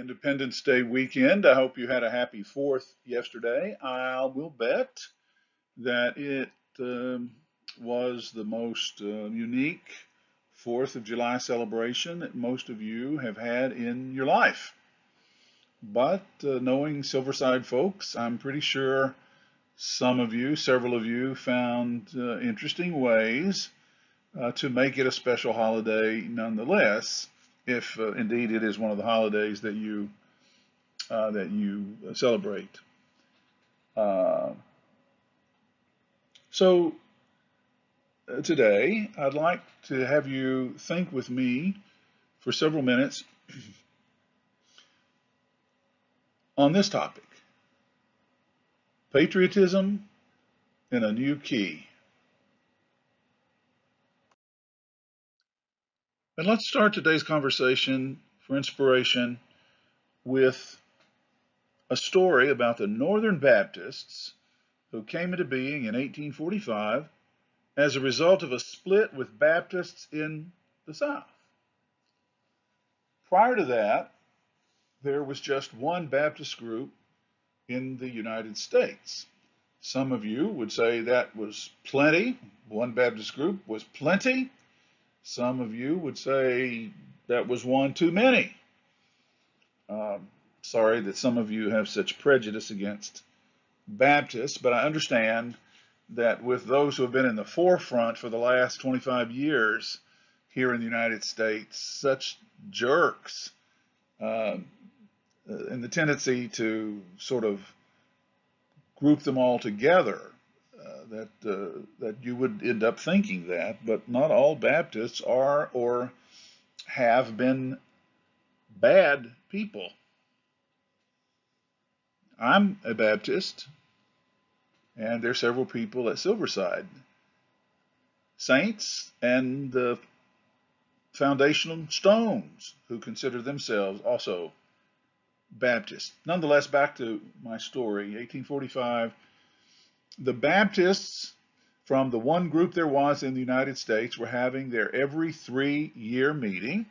Independence Day weekend. I hope you had a happy 4th yesterday. I will bet that it um, was the most uh, unique 4th of July celebration that most of you have had in your life. But uh, knowing Silverside folks, I'm pretty sure some of you, several of you, found uh, interesting ways uh, to make it a special holiday nonetheless, if uh, indeed it is one of the holidays that you uh, that you celebrate. Uh, so uh, today, I'd like to have you think with me for several minutes on this topic patriotism in a new key. And let's start today's conversation for inspiration with a story about the Northern Baptists who came into being in 1845 as a result of a split with Baptists in the South. Prior to that, there was just one Baptist group in the United States. Some of you would say that was plenty. One Baptist group was plenty. Some of you would say that was one too many. Um, sorry that some of you have such prejudice against Baptists, but I understand that with those who have been in the forefront for the last 25 years here in the United States, such jerks, uh, and the tendency to sort of group them all together, uh, that uh, that you would end up thinking that, but not all Baptists are or have been bad people. I'm a Baptist and there are several people at Silverside, saints and the foundational stones who consider themselves also Baptists. Nonetheless, back to my story, 1845, the Baptists from the one group there was in the United States were having their every three year meeting,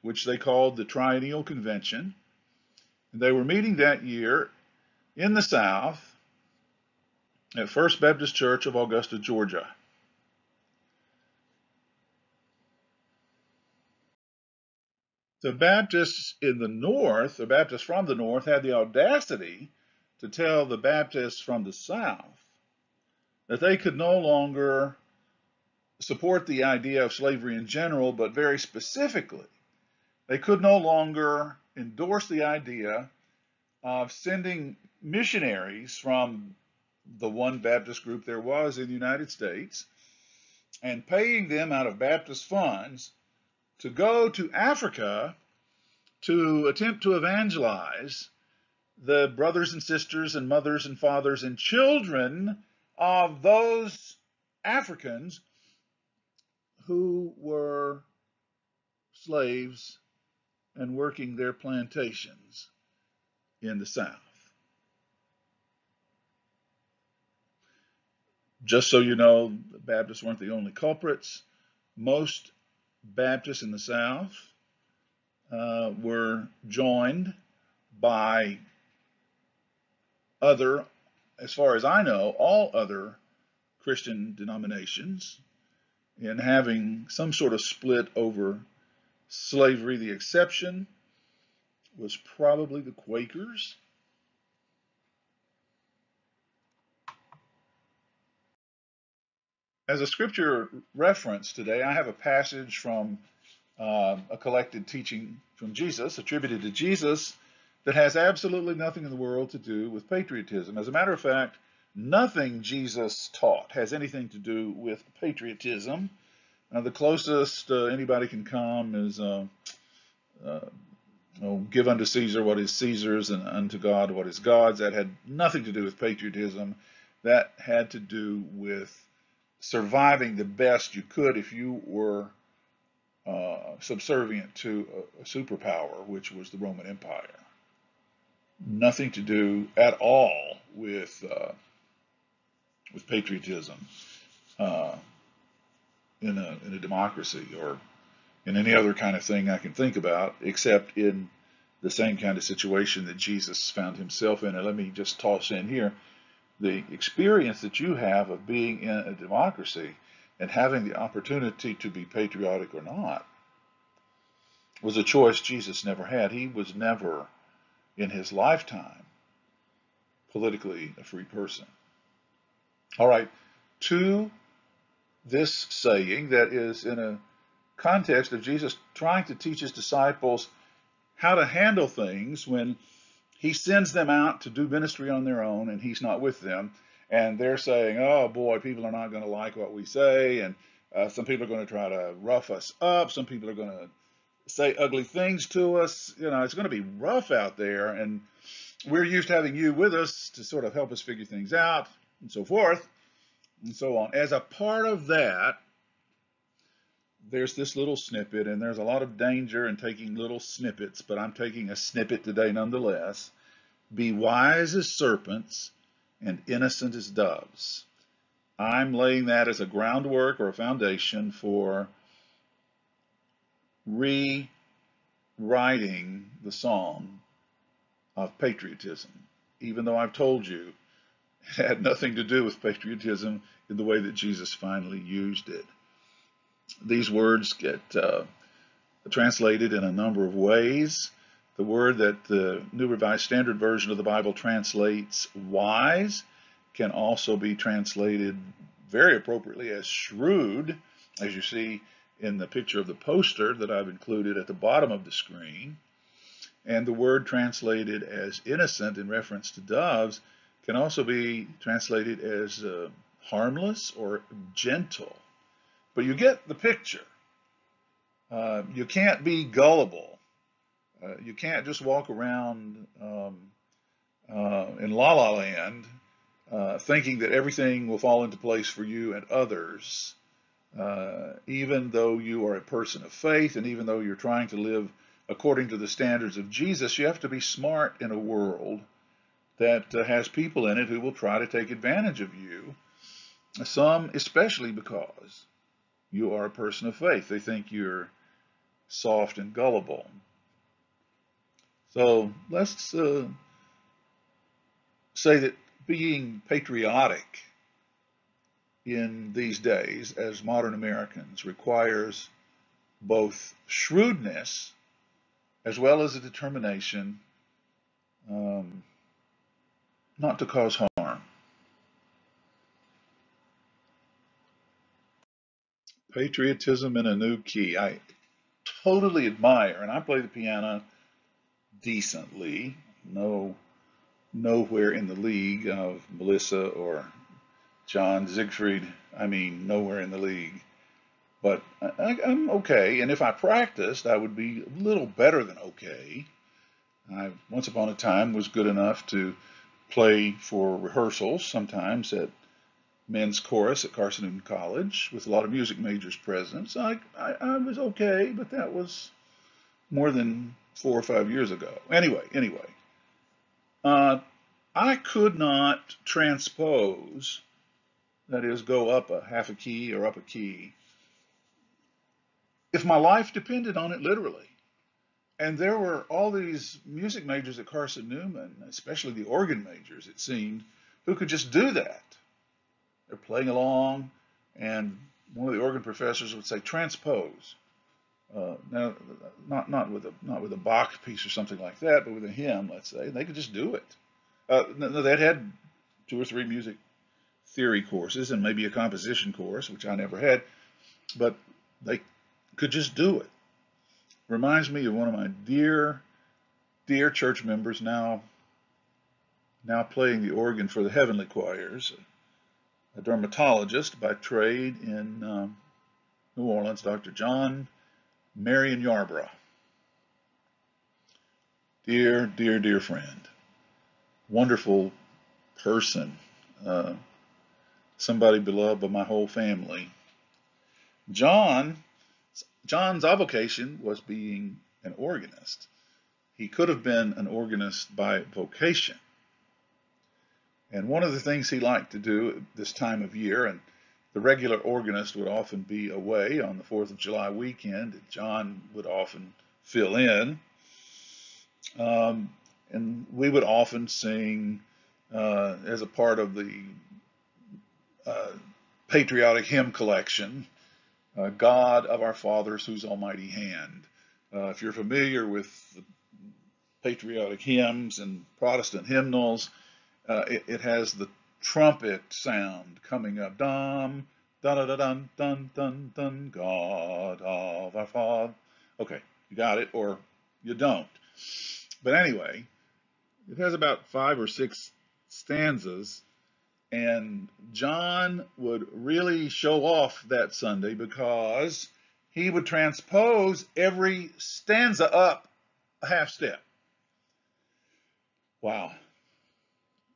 which they called the Triennial Convention. And they were meeting that year in the South at First Baptist Church of Augusta, Georgia. The Baptists in the North, the Baptists from the North, had the audacity to tell the Baptists from the South that they could no longer support the idea of slavery in general, but very specifically, they could no longer endorse the idea of sending missionaries from the one Baptist group there was in the United States and paying them out of Baptist funds to go to Africa to attempt to evangelize the brothers and sisters and mothers and fathers and children of those Africans who were slaves and working their plantations in the South. Just so you know, the Baptists weren't the only culprits. Most Baptists in the South uh, were joined by other, as far as I know, all other Christian denominations in having some sort of split over slavery. The exception was probably the Quakers As a scripture reference today, I have a passage from uh, a collected teaching from Jesus, attributed to Jesus, that has absolutely nothing in the world to do with patriotism. As a matter of fact, nothing Jesus taught has anything to do with patriotism. Uh, the closest uh, anybody can come is uh, uh, oh, give unto Caesar what is Caesar's and unto God what is God's. That had nothing to do with patriotism. That had to do with surviving the best you could if you were uh, subservient to a superpower, which was the Roman Empire. Nothing to do at all with uh, with patriotism uh, in a in a democracy or in any other kind of thing I can think about, except in the same kind of situation that Jesus found himself in. And let me just toss in here the experience that you have of being in a democracy and having the opportunity to be patriotic or not was a choice Jesus never had. He was never in his lifetime politically a free person. All right, to this saying that is in a context of Jesus trying to teach his disciples how to handle things when he sends them out to do ministry on their own and he's not with them. And they're saying, oh boy, people are not going to like what we say. And uh, some people are going to try to rough us up. Some people are going to say ugly things to us. You know, it's going to be rough out there. And we're used to having you with us to sort of help us figure things out and so forth and so on. As a part of that, there's this little snippet, and there's a lot of danger in taking little snippets, but I'm taking a snippet today nonetheless. Be wise as serpents and innocent as doves. I'm laying that as a groundwork or a foundation for rewriting the song of patriotism, even though I've told you it had nothing to do with patriotism in the way that Jesus finally used it. These words get uh, translated in a number of ways. The word that the New Revised Standard Version of the Bible translates wise can also be translated very appropriately as shrewd, as you see in the picture of the poster that I've included at the bottom of the screen. And the word translated as innocent in reference to doves can also be translated as uh, harmless or gentle. But you get the picture. Uh, you can't be gullible. Uh, you can't just walk around um, uh, in la la land uh, thinking that everything will fall into place for you and others, uh, even though you are a person of faith and even though you're trying to live according to the standards of Jesus, you have to be smart in a world that uh, has people in it who will try to take advantage of you. Some, especially because you are a person of faith. They think you're soft and gullible. So let's uh, say that being patriotic in these days as modern Americans requires both shrewdness as well as a determination um, not to cause harm. Patriotism in a new key. I totally admire, and I play the piano decently. No, nowhere in the league of Melissa or John Siegfried. I mean, nowhere in the league. But I, am okay, and if I practiced, I would be a little better than okay. I once upon a time was good enough to play for rehearsals sometimes at men's chorus at Carson College with a lot of music majors present. So I, I, I, was okay, but that was more than four or five years ago. Anyway, anyway, uh, I could not transpose, that is, go up a half a key or up a key, if my life depended on it literally. And there were all these music majors at Carson Newman, especially the organ majors, it seemed, who could just do that. They're playing along, and one of the organ professors would say, transpose. Uh, now, not not with a not with a Bach piece or something like that, but with a hymn, let's say, and they could just do it. Uh, they'd had two or three music theory courses and maybe a composition course, which I never had, but they could just do it. Reminds me of one of my dear, dear church members now, now playing the organ for the heavenly choirs, a dermatologist by trade in um, New Orleans, Dr. John Marion Yarborough. Dear, dear, dear friend, wonderful person, uh, somebody beloved by my whole family. John, John's avocation was being an organist. He could have been an organist by vocation. And one of the things he liked to do at this time of year, and the regular organist would often be away on the 4th of July weekend, and John would often fill in. Um, and we would often sing uh, as a part of the patriotic hymn collection, uh, God of our fathers, whose almighty hand. Uh, if you're familiar with patriotic hymns and Protestant hymnals, uh, it, it, has the trumpet sound coming up. Dum, dun, dun, dun, dun, dun, dun, God of our Father. Okay, you got it, or you don't. But anyway, it has about five or six stanzas, and John would really show off that Sunday because he would transpose every stanza up a half step. Wow.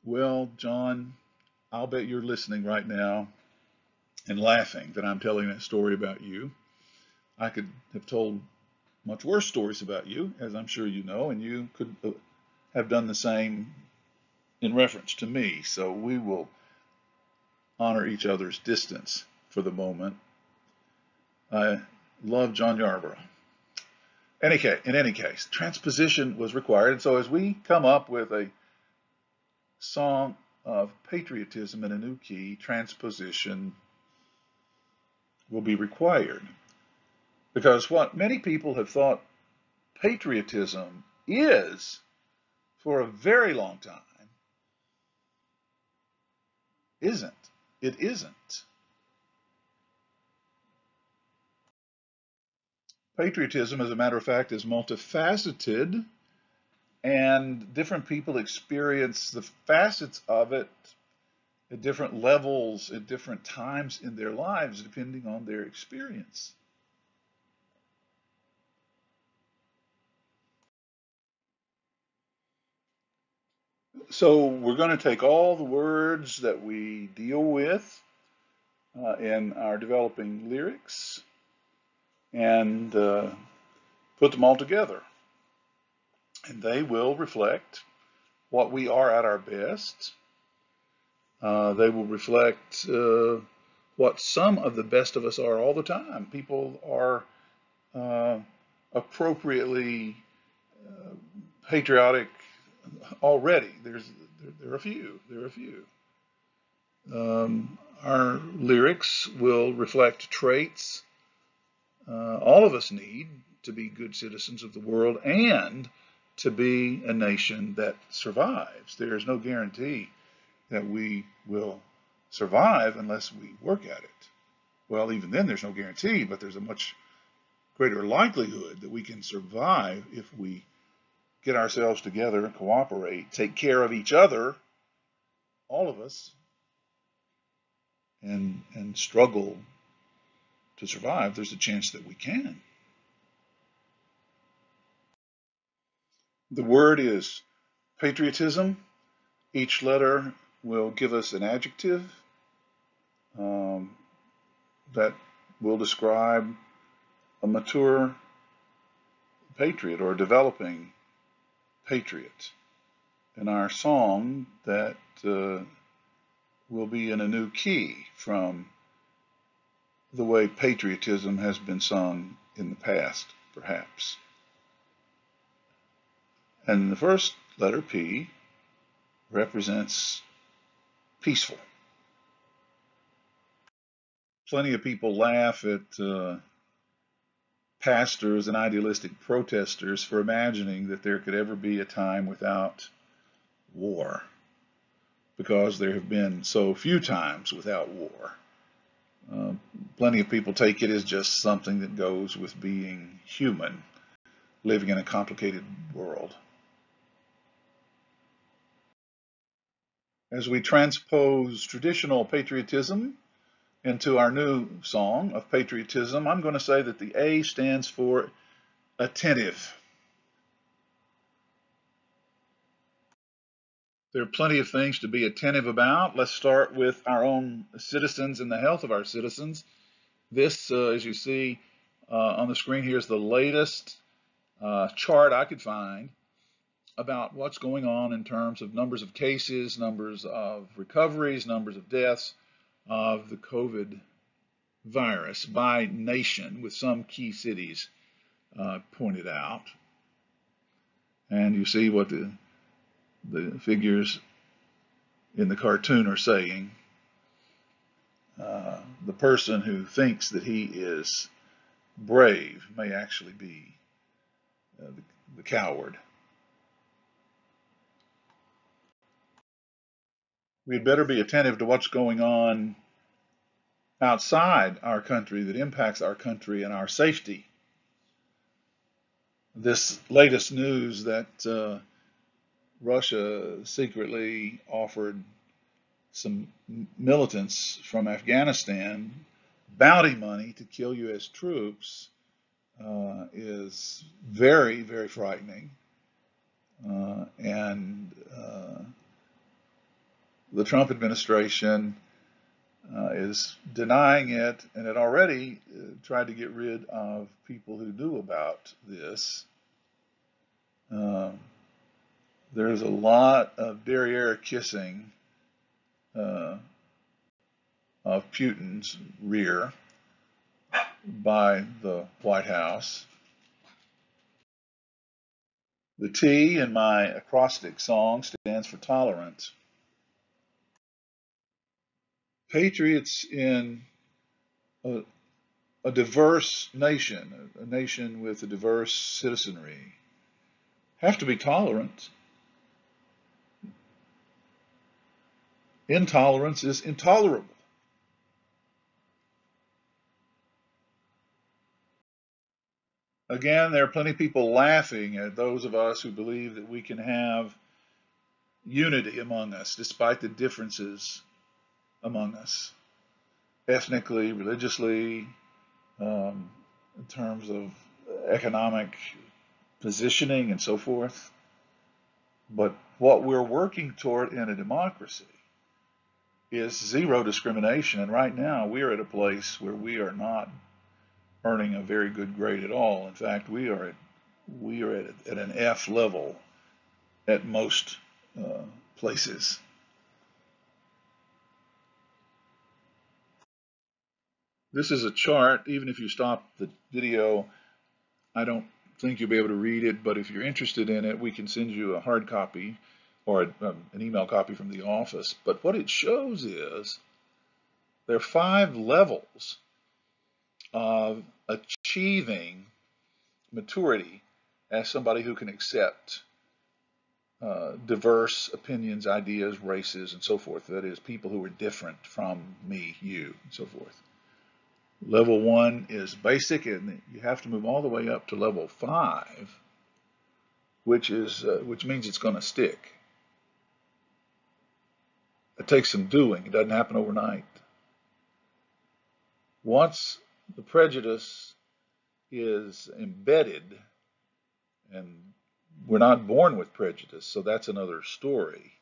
Well, John, I'll bet you're listening right now and laughing that I'm telling that story about you. I could have told much worse stories about you, as I'm sure you know, and you could have done the same in reference to me. So we will honor each other's distance for the moment. I love John Yarborough. Any case, in any case, transposition was required. And so as we come up with a song of patriotism in a new key, transposition will be required. Because what many people have thought patriotism is for a very long time isn't. It isn't. Patriotism, as a matter of fact, is multifaceted, and different people experience the facets of it at different levels at different times in their lives, depending on their experience. So we're going to take all the words that we deal with uh, in our developing lyrics and uh, put them all together. And they will reflect what we are at our best. Uh, they will reflect uh, what some of the best of us are all the time. People are uh, appropriately uh, patriotic already. There's there, there, are a few. There are a few. Um, our lyrics will reflect traits uh, all of us need to be good citizens of the world and to be a nation that survives. There is no guarantee that we will survive unless we work at it. Well, even then, there's no guarantee, but there's a much greater likelihood that we can survive if we get ourselves together, cooperate, take care of each other, all of us, and and struggle to survive, there's a chance that we can. The word is patriotism. Each letter will give us an adjective um, that will describe a mature patriot or developing patriot. And our song that uh, will be in a new key from the way patriotism has been sung in the past, perhaps. And the first letter, P, represents peaceful. Plenty of people laugh at uh, pastors and idealistic protesters for imagining that there could ever be a time without war, because there have been so few times without war. Uh, plenty of people take it as just something that goes with being human, living in a complicated world. As we transpose traditional patriotism into our new song of patriotism, I'm going to say that the A stands for attentive. There are plenty of things to be attentive about. Let's start with our own citizens and the health of our citizens. This, uh, as you see uh, on the screen here, is the latest uh, chart I could find about what's going on in terms of numbers of cases, numbers of recoveries, numbers of deaths of the COVID virus by nation, with some key cities uh, pointed out. and you see what the the figures in the cartoon are saying. Uh, the person who thinks that he is brave may actually be uh, the, the coward. We'd better be attentive to what's going on outside our country that impacts our country and our safety. This latest news that uh, Russia secretly offered some militants from Afghanistan bounty money to kill U.S. troops uh, is very, very frightening. Uh, and uh, the Trump administration uh, is denying it, and it already uh, tried to get rid of people who knew about this. Um, there's a lot of derriere kissing uh, of Putin's rear by the White House. The T in my acrostic song stands for tolerance. Patriots in a, a diverse nation, a nation with a diverse citizenry, have to be tolerant. Intolerance is intolerable. Again, there are plenty of people laughing at those of us who believe that we can have unity among us despite the differences among us, ethnically, religiously, um, in terms of economic positioning and so forth. But what we're working toward in a democracy is zero discrimination. And right now, we're at a place where we are not earning a very good grade at all. In fact, we are at we are at, at an F level at most uh, places. This is a chart. Even if you stop the video, I don't think you'll be able to read it, but if you're interested in it, we can send you a hard copy or a, um, an email copy from the office. But what it shows is there are five levels of achieving maturity as somebody who can accept uh, diverse opinions, ideas, races, and so forth. That is, people who are different from me, you, and so forth. Level one is basic, and you have to move all the way up to level five, which is uh, which means it's going to stick. It takes some doing. It doesn't happen overnight. Once the prejudice is embedded, and we're not born with prejudice, so that's another story.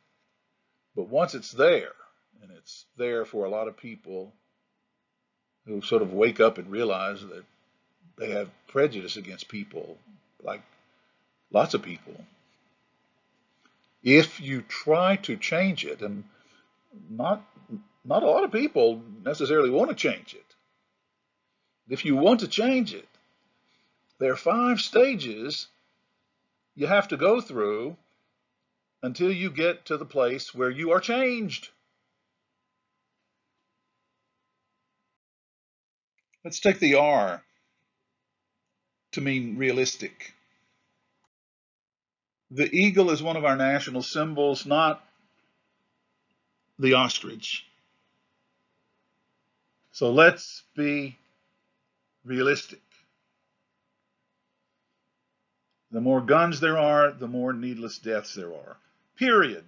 But once it's there, and it's there for a lot of people who sort of wake up and realize that they have prejudice against people, like lots of people. If you try to change it, and not not a lot of people necessarily want to change it. If you want to change it, there are five stages you have to go through until you get to the place where you are changed. Let's take the R to mean realistic. The eagle is one of our national symbols, not the ostrich. So let's be realistic. The more guns there are, the more needless deaths there are. Period.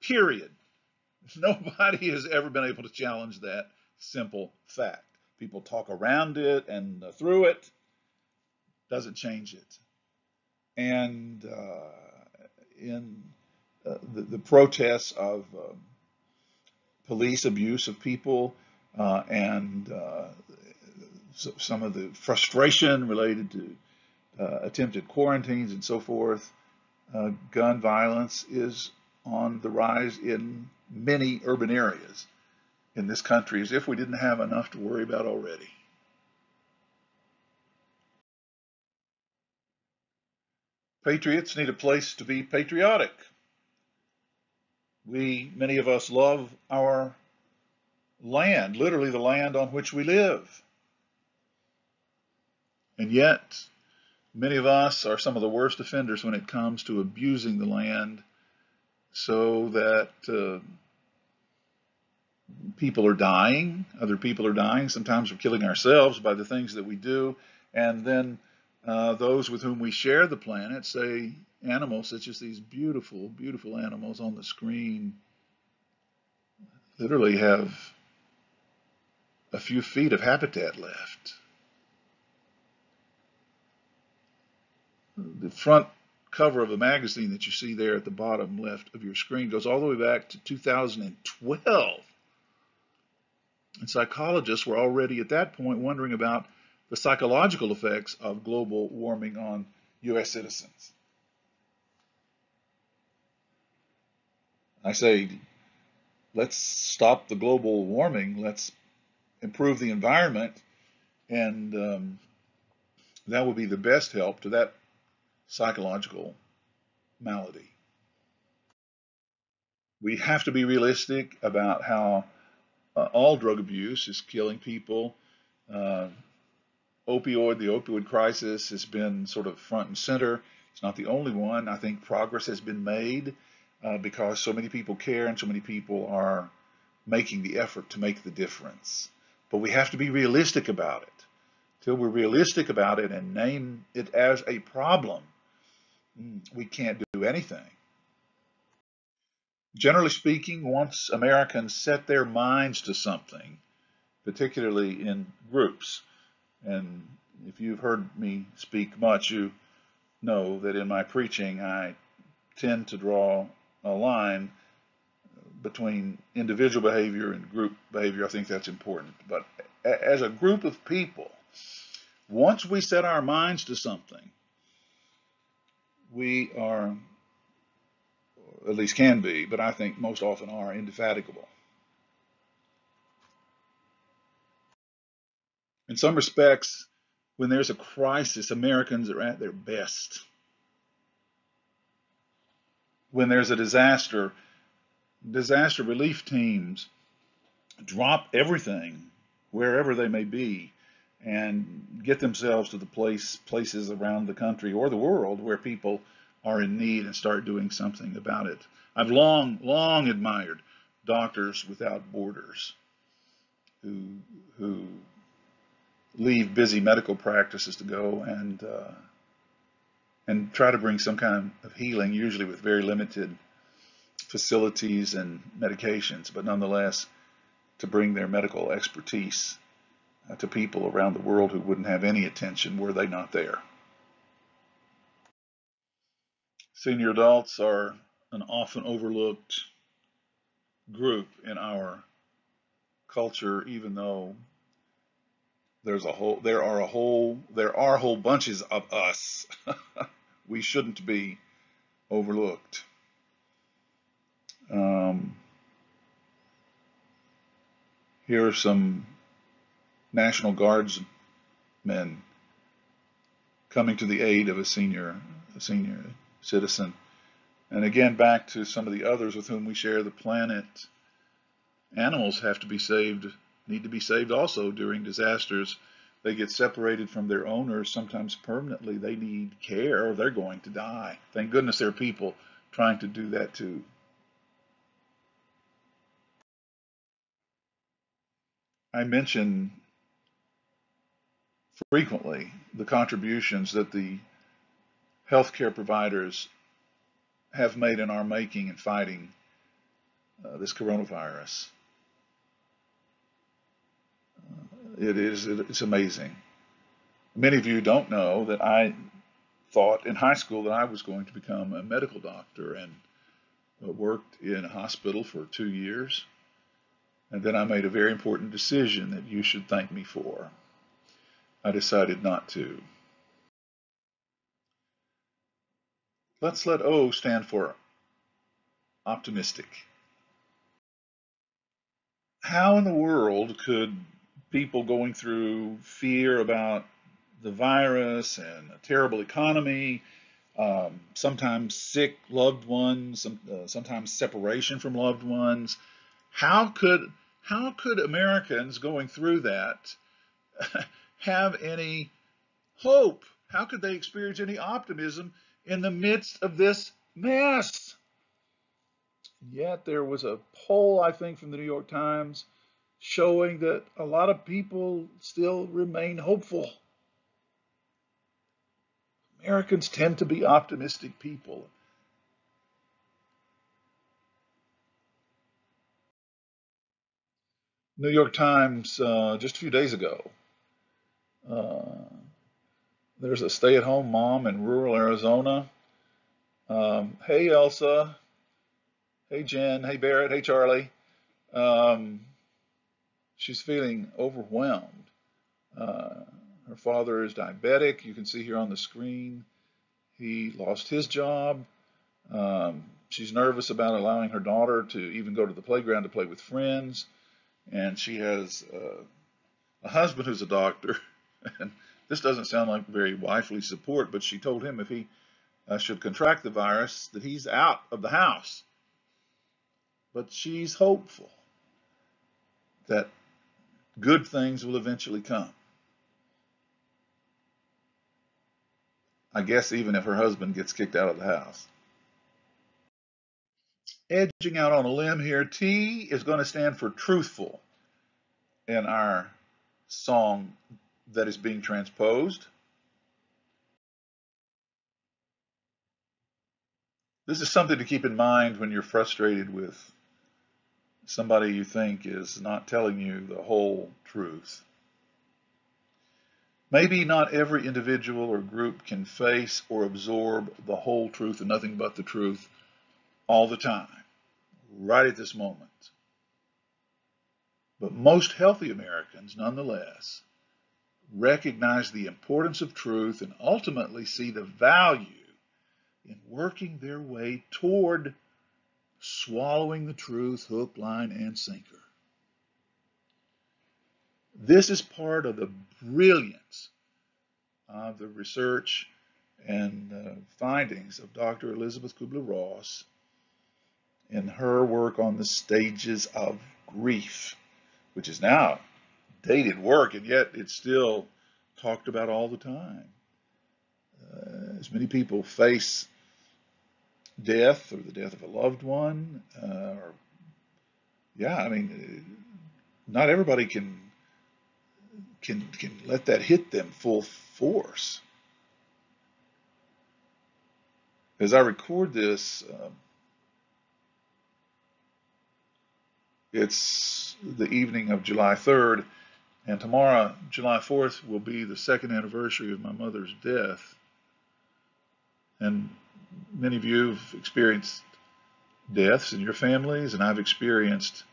Period. Nobody has ever been able to challenge that simple fact. People talk around it and uh, through it. Doesn't change it. And uh, in uh, the, the, protests of um, police abuse of people uh, and uh, so some of the frustration related to uh, attempted quarantines and so forth, gun violence is on the rise in many urban areas in this country as if we didn't have enough to worry about already. Patriots need a place to be patriotic. We, many of us, love our land, literally the land on which we live. And yet, many of us are some of the worst offenders when it comes to abusing the land so that uh, people are dying, other people are dying. Sometimes we're killing ourselves by the things that we do. And then uh, those with whom we share the planet, say animals such as these beautiful, beautiful animals on the screen, literally have a few feet of habitat left. The front cover of a magazine that you see there at the bottom left of your screen goes all the way back to 2012. And psychologists were already at that point wondering about the psychological effects of global warming on U.S. citizens. I say, let's stop the global warming, let's improve the environment, and um, that would be the best help to that psychological malady. We have to be realistic about how uh, all drug abuse is killing people. Uh, opioid, the opioid crisis has been sort of front and center. It's not the only one. I think progress has been made uh, because so many people care and so many people are making the effort to make the difference. But we have to be realistic about it. Till we're realistic about it and name it as a problem, mm, we can't do anything. Generally speaking, once Americans set their minds to something, particularly in groups, and if you've heard me speak much, you know that in my preaching I tend to draw a line between individual behavior and group behavior. I think that's important. But as a group of people, once we set our minds to something, we are, at least can be, but I think most often are, indefatigable. In some respects, when there's a crisis, Americans are at their best. When there's a disaster, disaster relief teams drop everything, wherever they may be, and get themselves to the place places around the country or the world where people are in need and start doing something about it. I've long, long admired Doctors Without Borders who who leave busy medical practices to go and uh, and try to bring some kind of healing, usually with very limited facilities and medications, but nonetheless to bring their medical expertise uh, to people around the world who wouldn't have any attention were they not there. Senior adults are an often overlooked group in our culture, even though there's a whole, there are a whole, there are whole bunches of us. we shouldn't be overlooked. Um, here are some National Guardsmen coming to the aid of a senior, a senior citizen. And again, back to some of the others with whom we share the planet. Animals have to be saved need to be saved also during disasters. They get separated from their owners, sometimes permanently. They need care or they're going to die. Thank goodness there are people trying to do that too. I mention frequently the contributions that the healthcare providers have made in our making and fighting uh, this coronavirus. It is, it's amazing. Many of you don't know that I thought in high school that I was going to become a medical doctor and worked in a hospital for two years. And then I made a very important decision that you should thank me for. I decided not to. Let's let O stand for optimistic. How in the world could people going through fear about the virus and a terrible economy, um, sometimes sick loved ones, some, uh, sometimes separation from loved ones. How could how could Americans going through that have any hope? How could they experience any optimism in the midst of this mess? Yet there was a poll, I think, from the New York Times showing that a lot of people still remain hopeful. Americans tend to be optimistic people. New York Times uh, just a few days ago. Uh, there's a stay-at-home mom in rural Arizona. Um, hey Elsa. Hey Jen. Hey Barrett. Hey Charlie. Um, she's feeling overwhelmed. Uh, her father is diabetic. You can see here on the screen. He lost his job. Um, she's nervous about allowing her daughter to even go to the playground to play with friends. And she has uh, a husband who's a doctor. and this doesn't sound like very wifely support, but she told him if he uh, should contract the virus, that he's out of the house. But she's hopeful that good things will eventually come. I guess even if her husband gets kicked out of the house. Edging out on a limb here, T is going to stand for truthful in our song that is being transposed. This is something to keep in mind when you're frustrated with somebody you think is not telling you the whole truth. Maybe not every individual or group can face or absorb the whole truth and nothing but the truth all the time, right at this moment. But most healthy Americans, nonetheless, recognize the importance of truth and ultimately see the value in working their way toward swallowing the truth hook, line, and sinker. This is part of the brilliance of the research and uh, findings of Dr. Elizabeth Kubler-Ross in her work on the stages of grief, which is now dated work, and yet it's still talked about all the time. Uh, as many people face death or the death of a loved one, uh, or yeah, I mean, not everybody can can can let that hit them full force. As I record this, um, it's the evening of July 3rd, and tomorrow, July 4th, will be the second anniversary of my mother's death. And many of you have experienced deaths in your families, and I've experienced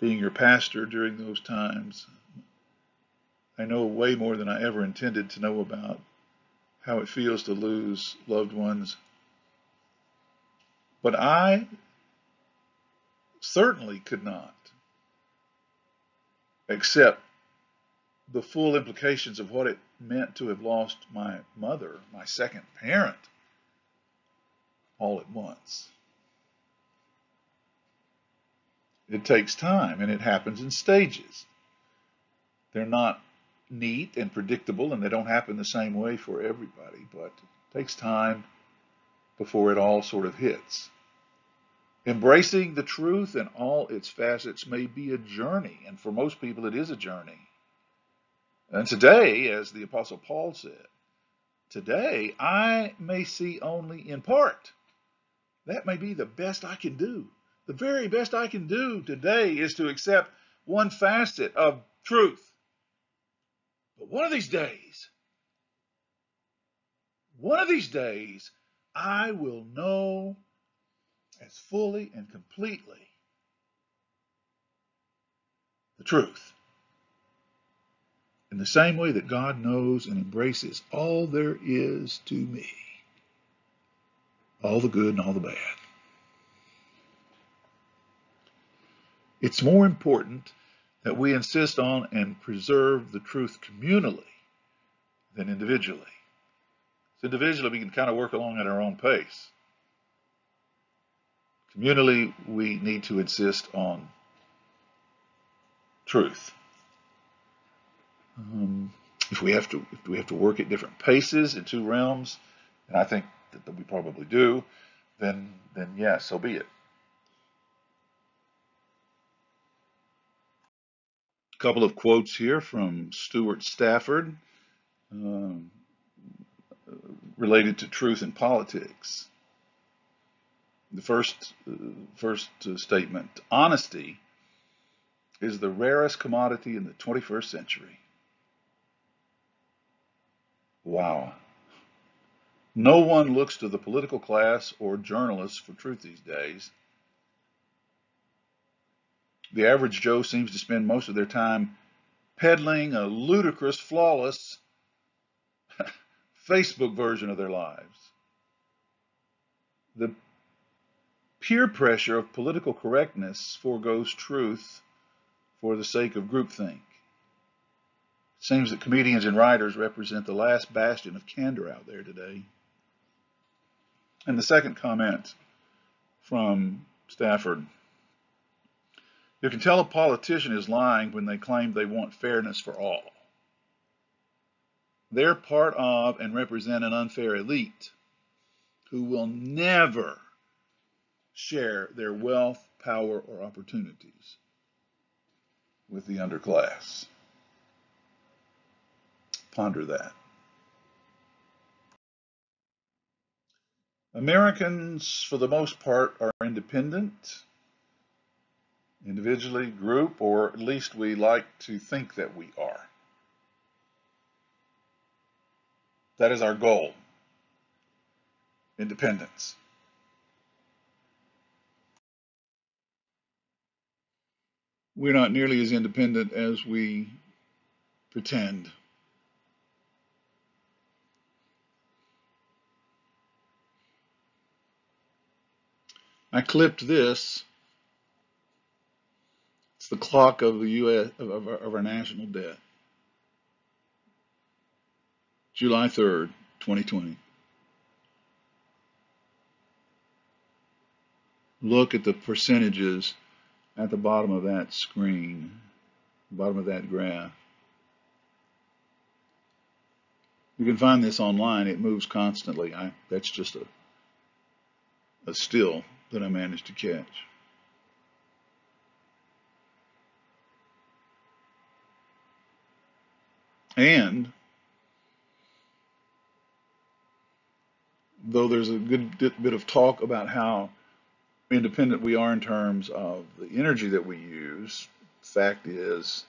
being your pastor during those times. I know way more than I ever intended to know about how it feels to lose loved ones. But I certainly could not accept the full implications of what it meant to have lost my mother, my second parent, all at once. It takes time and it happens in stages. They're not neat and predictable, and they don't happen the same way for everybody, but it takes time before it all sort of hits. Embracing the truth in all its facets may be a journey, and for most people it is a journey. And today, as the Apostle Paul said, today I may see only in part. That may be the best I can do. The very best I can do today is to accept one facet of truth but one of these days, one of these days, I will know as fully and completely the truth. In the same way that God knows and embraces all there is to me, all the good and all the bad. It's more important that we insist on and preserve the truth communally than individually. So individually, we can kind of work along at our own pace. Communally, we need to insist on truth. Um, if we have to, if we have to work at different paces in two realms, and I think that, we probably do, then then yes, yeah, so be it. A couple of quotes here from Stewart Stafford um, related to truth in politics. The first uh, first uh, statement: honesty is the rarest commodity in the 21st century. Wow. No one looks to the political class or journalists for truth these days. The average Joe seems to spend most of their time peddling a ludicrous, flawless Facebook version of their lives. The peer pressure of political correctness foregoes truth for the sake of groupthink. It seems that comedians and writers represent the last bastion of candor out there today. And the second comment from Stafford. You can tell a politician is lying when they claim they want fairness for all. They're part of and represent an unfair elite who will never share their wealth, power, or opportunities with the underclass. Ponder that. Americans, for the most part, are independent, individually, group, or at least we like to think that we are. That is our goal independence. We're not nearly as independent as we pretend. I clipped this. It's the clock of the U.S. of, our, of our national debt. July 3rd, 2020. Look at the percentages at the bottom of that screen, bottom of that graph. You can find this online. It moves constantly. I, that's just a, a still that I managed to catch. And though there's a good bit of talk about how independent we are in terms of the energy that we use, fact is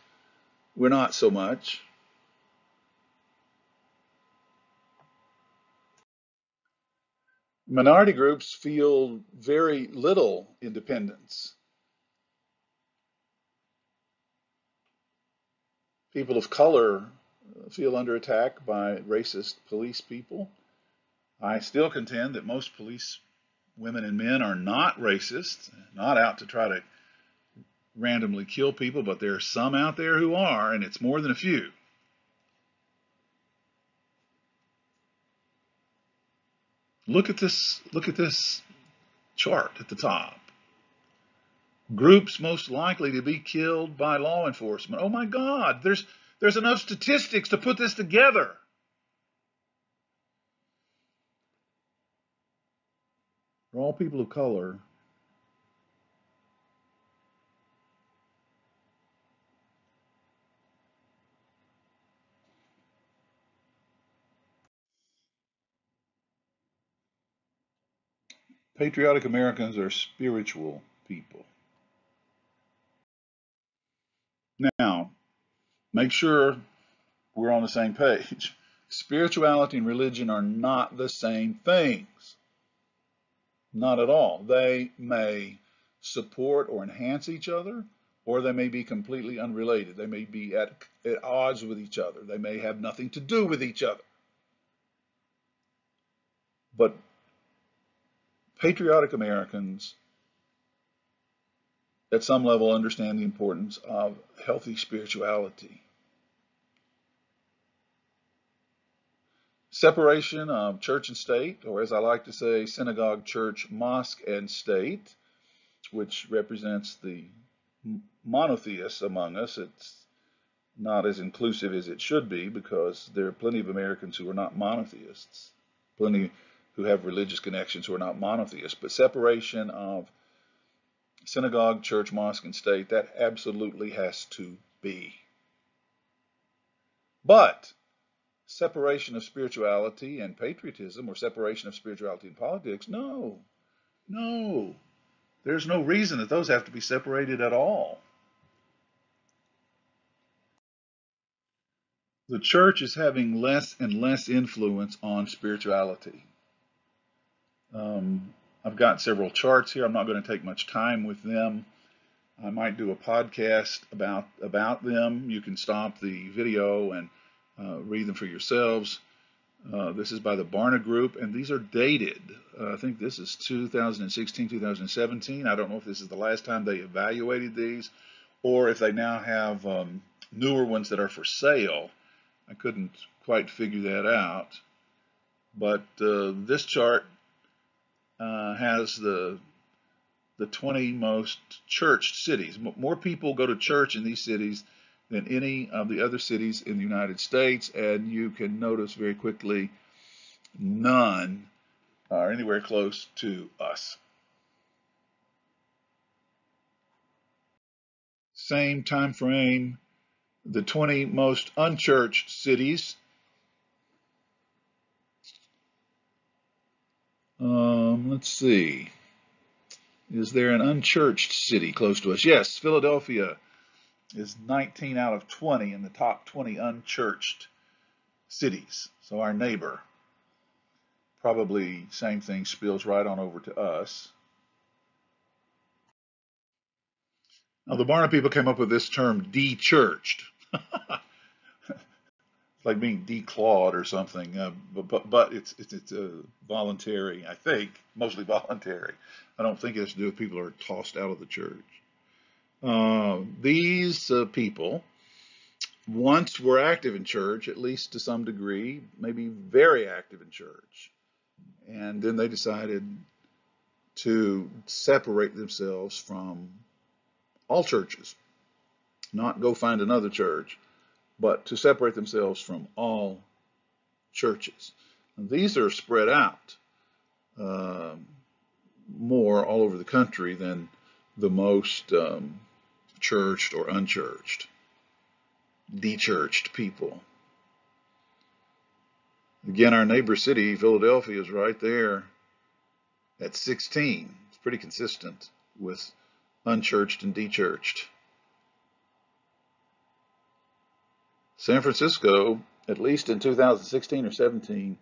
we're not so much. Minority groups feel very little independence. People of color feel under attack by racist police people. I still contend that most police women and men are not racist, not out to try to randomly kill people, but there are some out there who are, and it's more than a few. Look at this, look at this chart at the top. Groups most likely to be killed by law enforcement. Oh my God, there's there's enough statistics to put this together. All people of color, patriotic Americans are spiritual people. Now, make sure we're on the same page. Spirituality and religion are not the same things. Not at all. They may support or enhance each other, or they may be completely unrelated. They may be at, at odds with each other. They may have nothing to do with each other. But patriotic Americans at some level understand the importance of healthy spirituality. Separation of church and state, or as I like to say, synagogue, church, mosque, and state, which represents the monotheists among us. It's not as inclusive as it should be because there are plenty of Americans who are not monotheists, plenty who have religious connections who are not monotheists. But separation of synagogue, church, mosque, and state, that absolutely has to be. But separation of spirituality and patriotism or separation of spirituality and politics, no, no. There's no reason that those have to be separated at all. The church is having less and less influence on spirituality. Um, I've got several charts here. I'm not going to take much time with them. I might do a podcast about about them. You can stop the video and read them for yourselves. Uh, this is by the Barna Group, and these are dated. Uh, I think this is 2016, 2017. I don't know if this is the last time they evaluated these, or if they now have um, newer ones that are for sale. I couldn't quite figure that out. But uh, this chart uh, has the the 20 most churched cities. More people go to church in these cities than any of the other cities in the United States, and you can notice very quickly none are anywhere close to us. Same time frame, the 20 most unchurched cities. Um, let's see. Is there an unchurched city close to us? Yes, Philadelphia is 19 out of 20 in the top 20 unchurched cities. So our neighbor, probably same thing spills right on over to us. Now the Barna people came up with this term de-churched. like being declawed or something, uh, but, but, but it's it's, it's uh, voluntary. I think mostly voluntary. I don't think it has to do with people who are tossed out of the church. Uh, these uh, people once were active in church, at least to some degree, maybe very active in church. And then they decided to separate themselves from all churches, not go find another church, but to separate themselves from all churches. And these are spread out uh, more all over the country than the most um, churched or unchurched, dechurched people. Again, our neighbor city, Philadelphia, is right there at 16. It's pretty consistent with unchurched and dechurched. San Francisco, at least in 2016 or 17,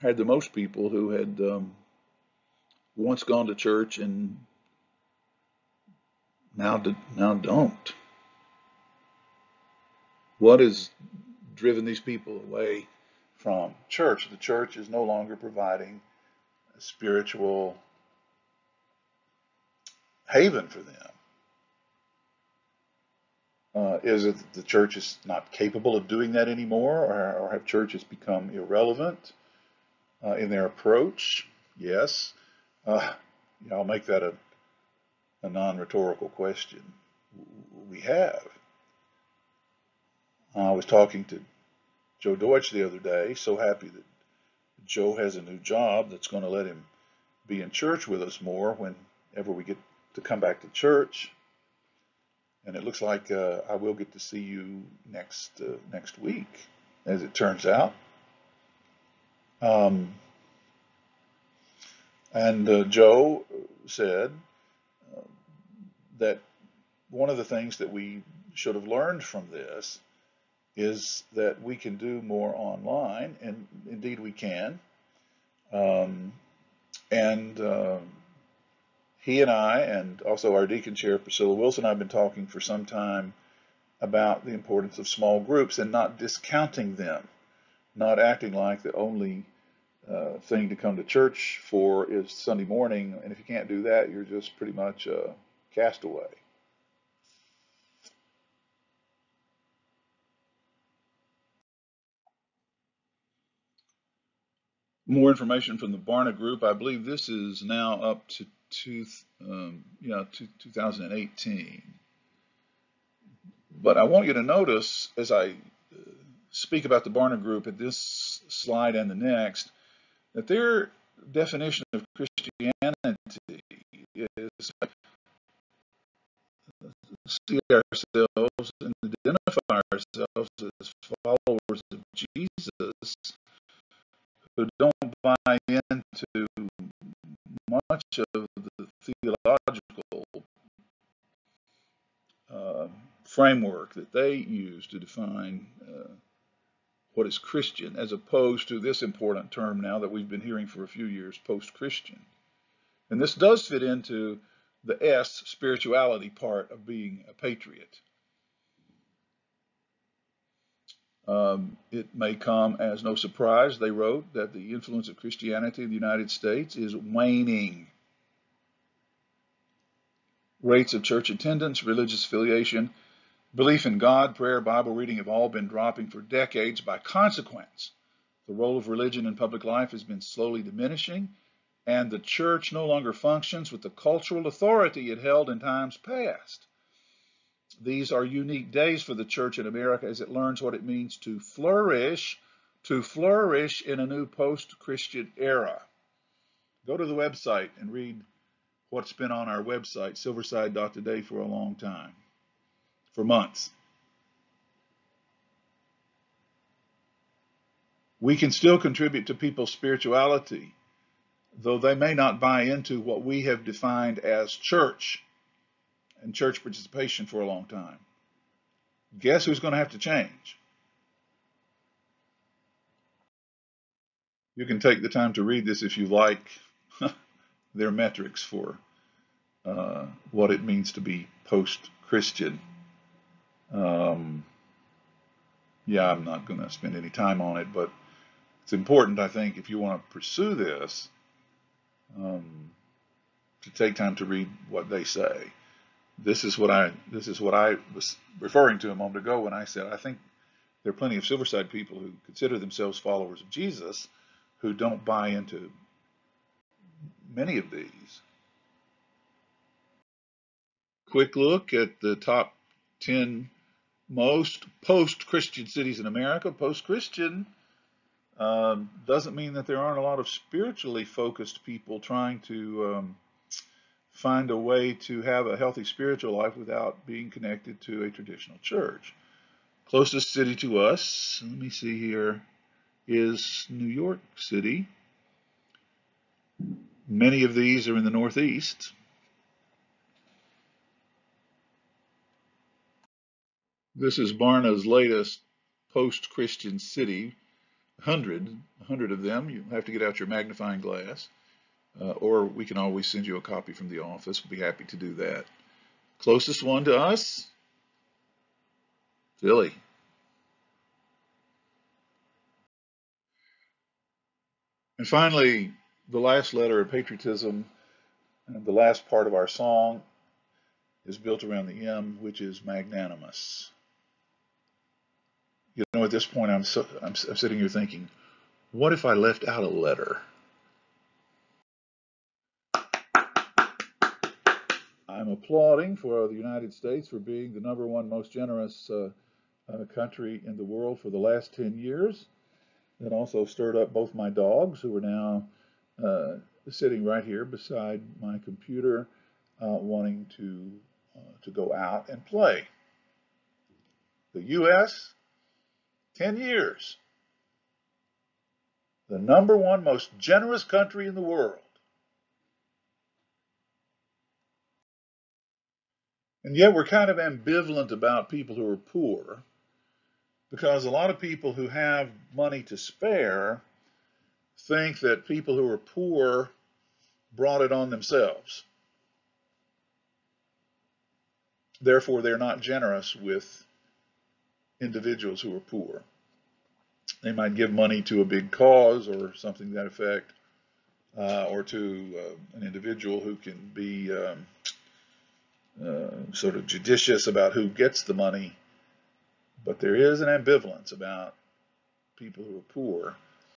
had the most people who had um, once gone to church and now, now don't. What has driven these people away from church? The church is no longer providing a spiritual haven for them. Uh, is it the church is not capable of doing that anymore, or, or have churches become irrelevant uh, in their approach? Yes. Uh, I'll make that a a non-rhetorical question. We have. I was talking to Joe Deutsch the other day, so happy that Joe has a new job that's going to let him be in church with us more whenever we get to come back to church. And it looks like uh, I will get to see you next uh, next week, as it turns out. Um, and uh, Joe said that one of the things that we should have learned from this is that we can do more online, and indeed we can. Um, and uh, he and I, and also our deacon chair, Priscilla Wilson, I've been talking for some time about the importance of small groups and not discounting them, not acting like the only uh, thing to come to church for is Sunday morning, and if you can't do that, you're just pretty much uh, Castaway. more information from the Barna Group. I believe this is now up to two, um, yeah, 2018. But I want you to notice as I uh, speak about the Barna Group at this slide and the next, that their definition of Christianity is see ourselves and identify ourselves as followers of Jesus who don't buy into much of the theological uh, framework that they use to define uh, what is Christian, as opposed to this important term now that we've been hearing for a few years, post-Christian. And this does fit into the S, spirituality part of being a patriot. Um, it may come as no surprise, they wrote, that the influence of Christianity in the United States is waning. Rates of church attendance, religious affiliation, belief in God, prayer, Bible reading have all been dropping for decades. By consequence, the role of religion in public life has been slowly diminishing, and the church no longer functions with the cultural authority it held in times past. These are unique days for the church in America as it learns what it means to flourish, to flourish in a new post-Christian era. Go to the website and read what's been on our website, silverside.today, for a long time, for months. We can still contribute to people's spirituality, though they may not buy into what we have defined as church and church participation for a long time. Guess who's going to have to change? You can take the time to read this if you like their metrics for uh, what it means to be post-Christian. Um, yeah, I'm not going to spend any time on it, but it's important, I think, if you want to pursue this, um, to take time to read what they say this is what I this is what I was referring to a moment ago when I said I think there are plenty of Silverside people who consider themselves followers of Jesus who don't buy into many of these. Quick look at the top 10 most post-Christian cities in America. Post-Christian um, doesn't mean that there aren't a lot of spiritually focused people trying to um, find a way to have a healthy spiritual life without being connected to a traditional church. Closest city to us, let me see here, is New York City. Many of these are in the Northeast. This is Barna's latest post-Christian city. 100, 100 of them. You have to get out your magnifying glass. Uh, or we can always send you a copy from the office. We'll be happy to do that. Closest one to us, Philly. And finally, the last letter of patriotism, and the last part of our song is built around the M, which is magnanimous. You know, at this point, I'm, so, I'm, I'm sitting here thinking, what if I left out a letter? I'm applauding for the United States for being the number one most generous uh, uh, country in the world for the last 10 years. That also stirred up both my dogs, who are now uh, sitting right here beside my computer, uh, wanting to, uh, to go out and play. The U.S., 10 years, the number one most generous country in the world. And yet we're kind of ambivalent about people who are poor because a lot of people who have money to spare think that people who are poor brought it on themselves. Therefore, they're not generous with individuals who are poor. They might give money to a big cause or something that effect, uh, or to uh, an individual who can be um, uh, sort of judicious about who gets the money, but there is an ambivalence about people who are poor.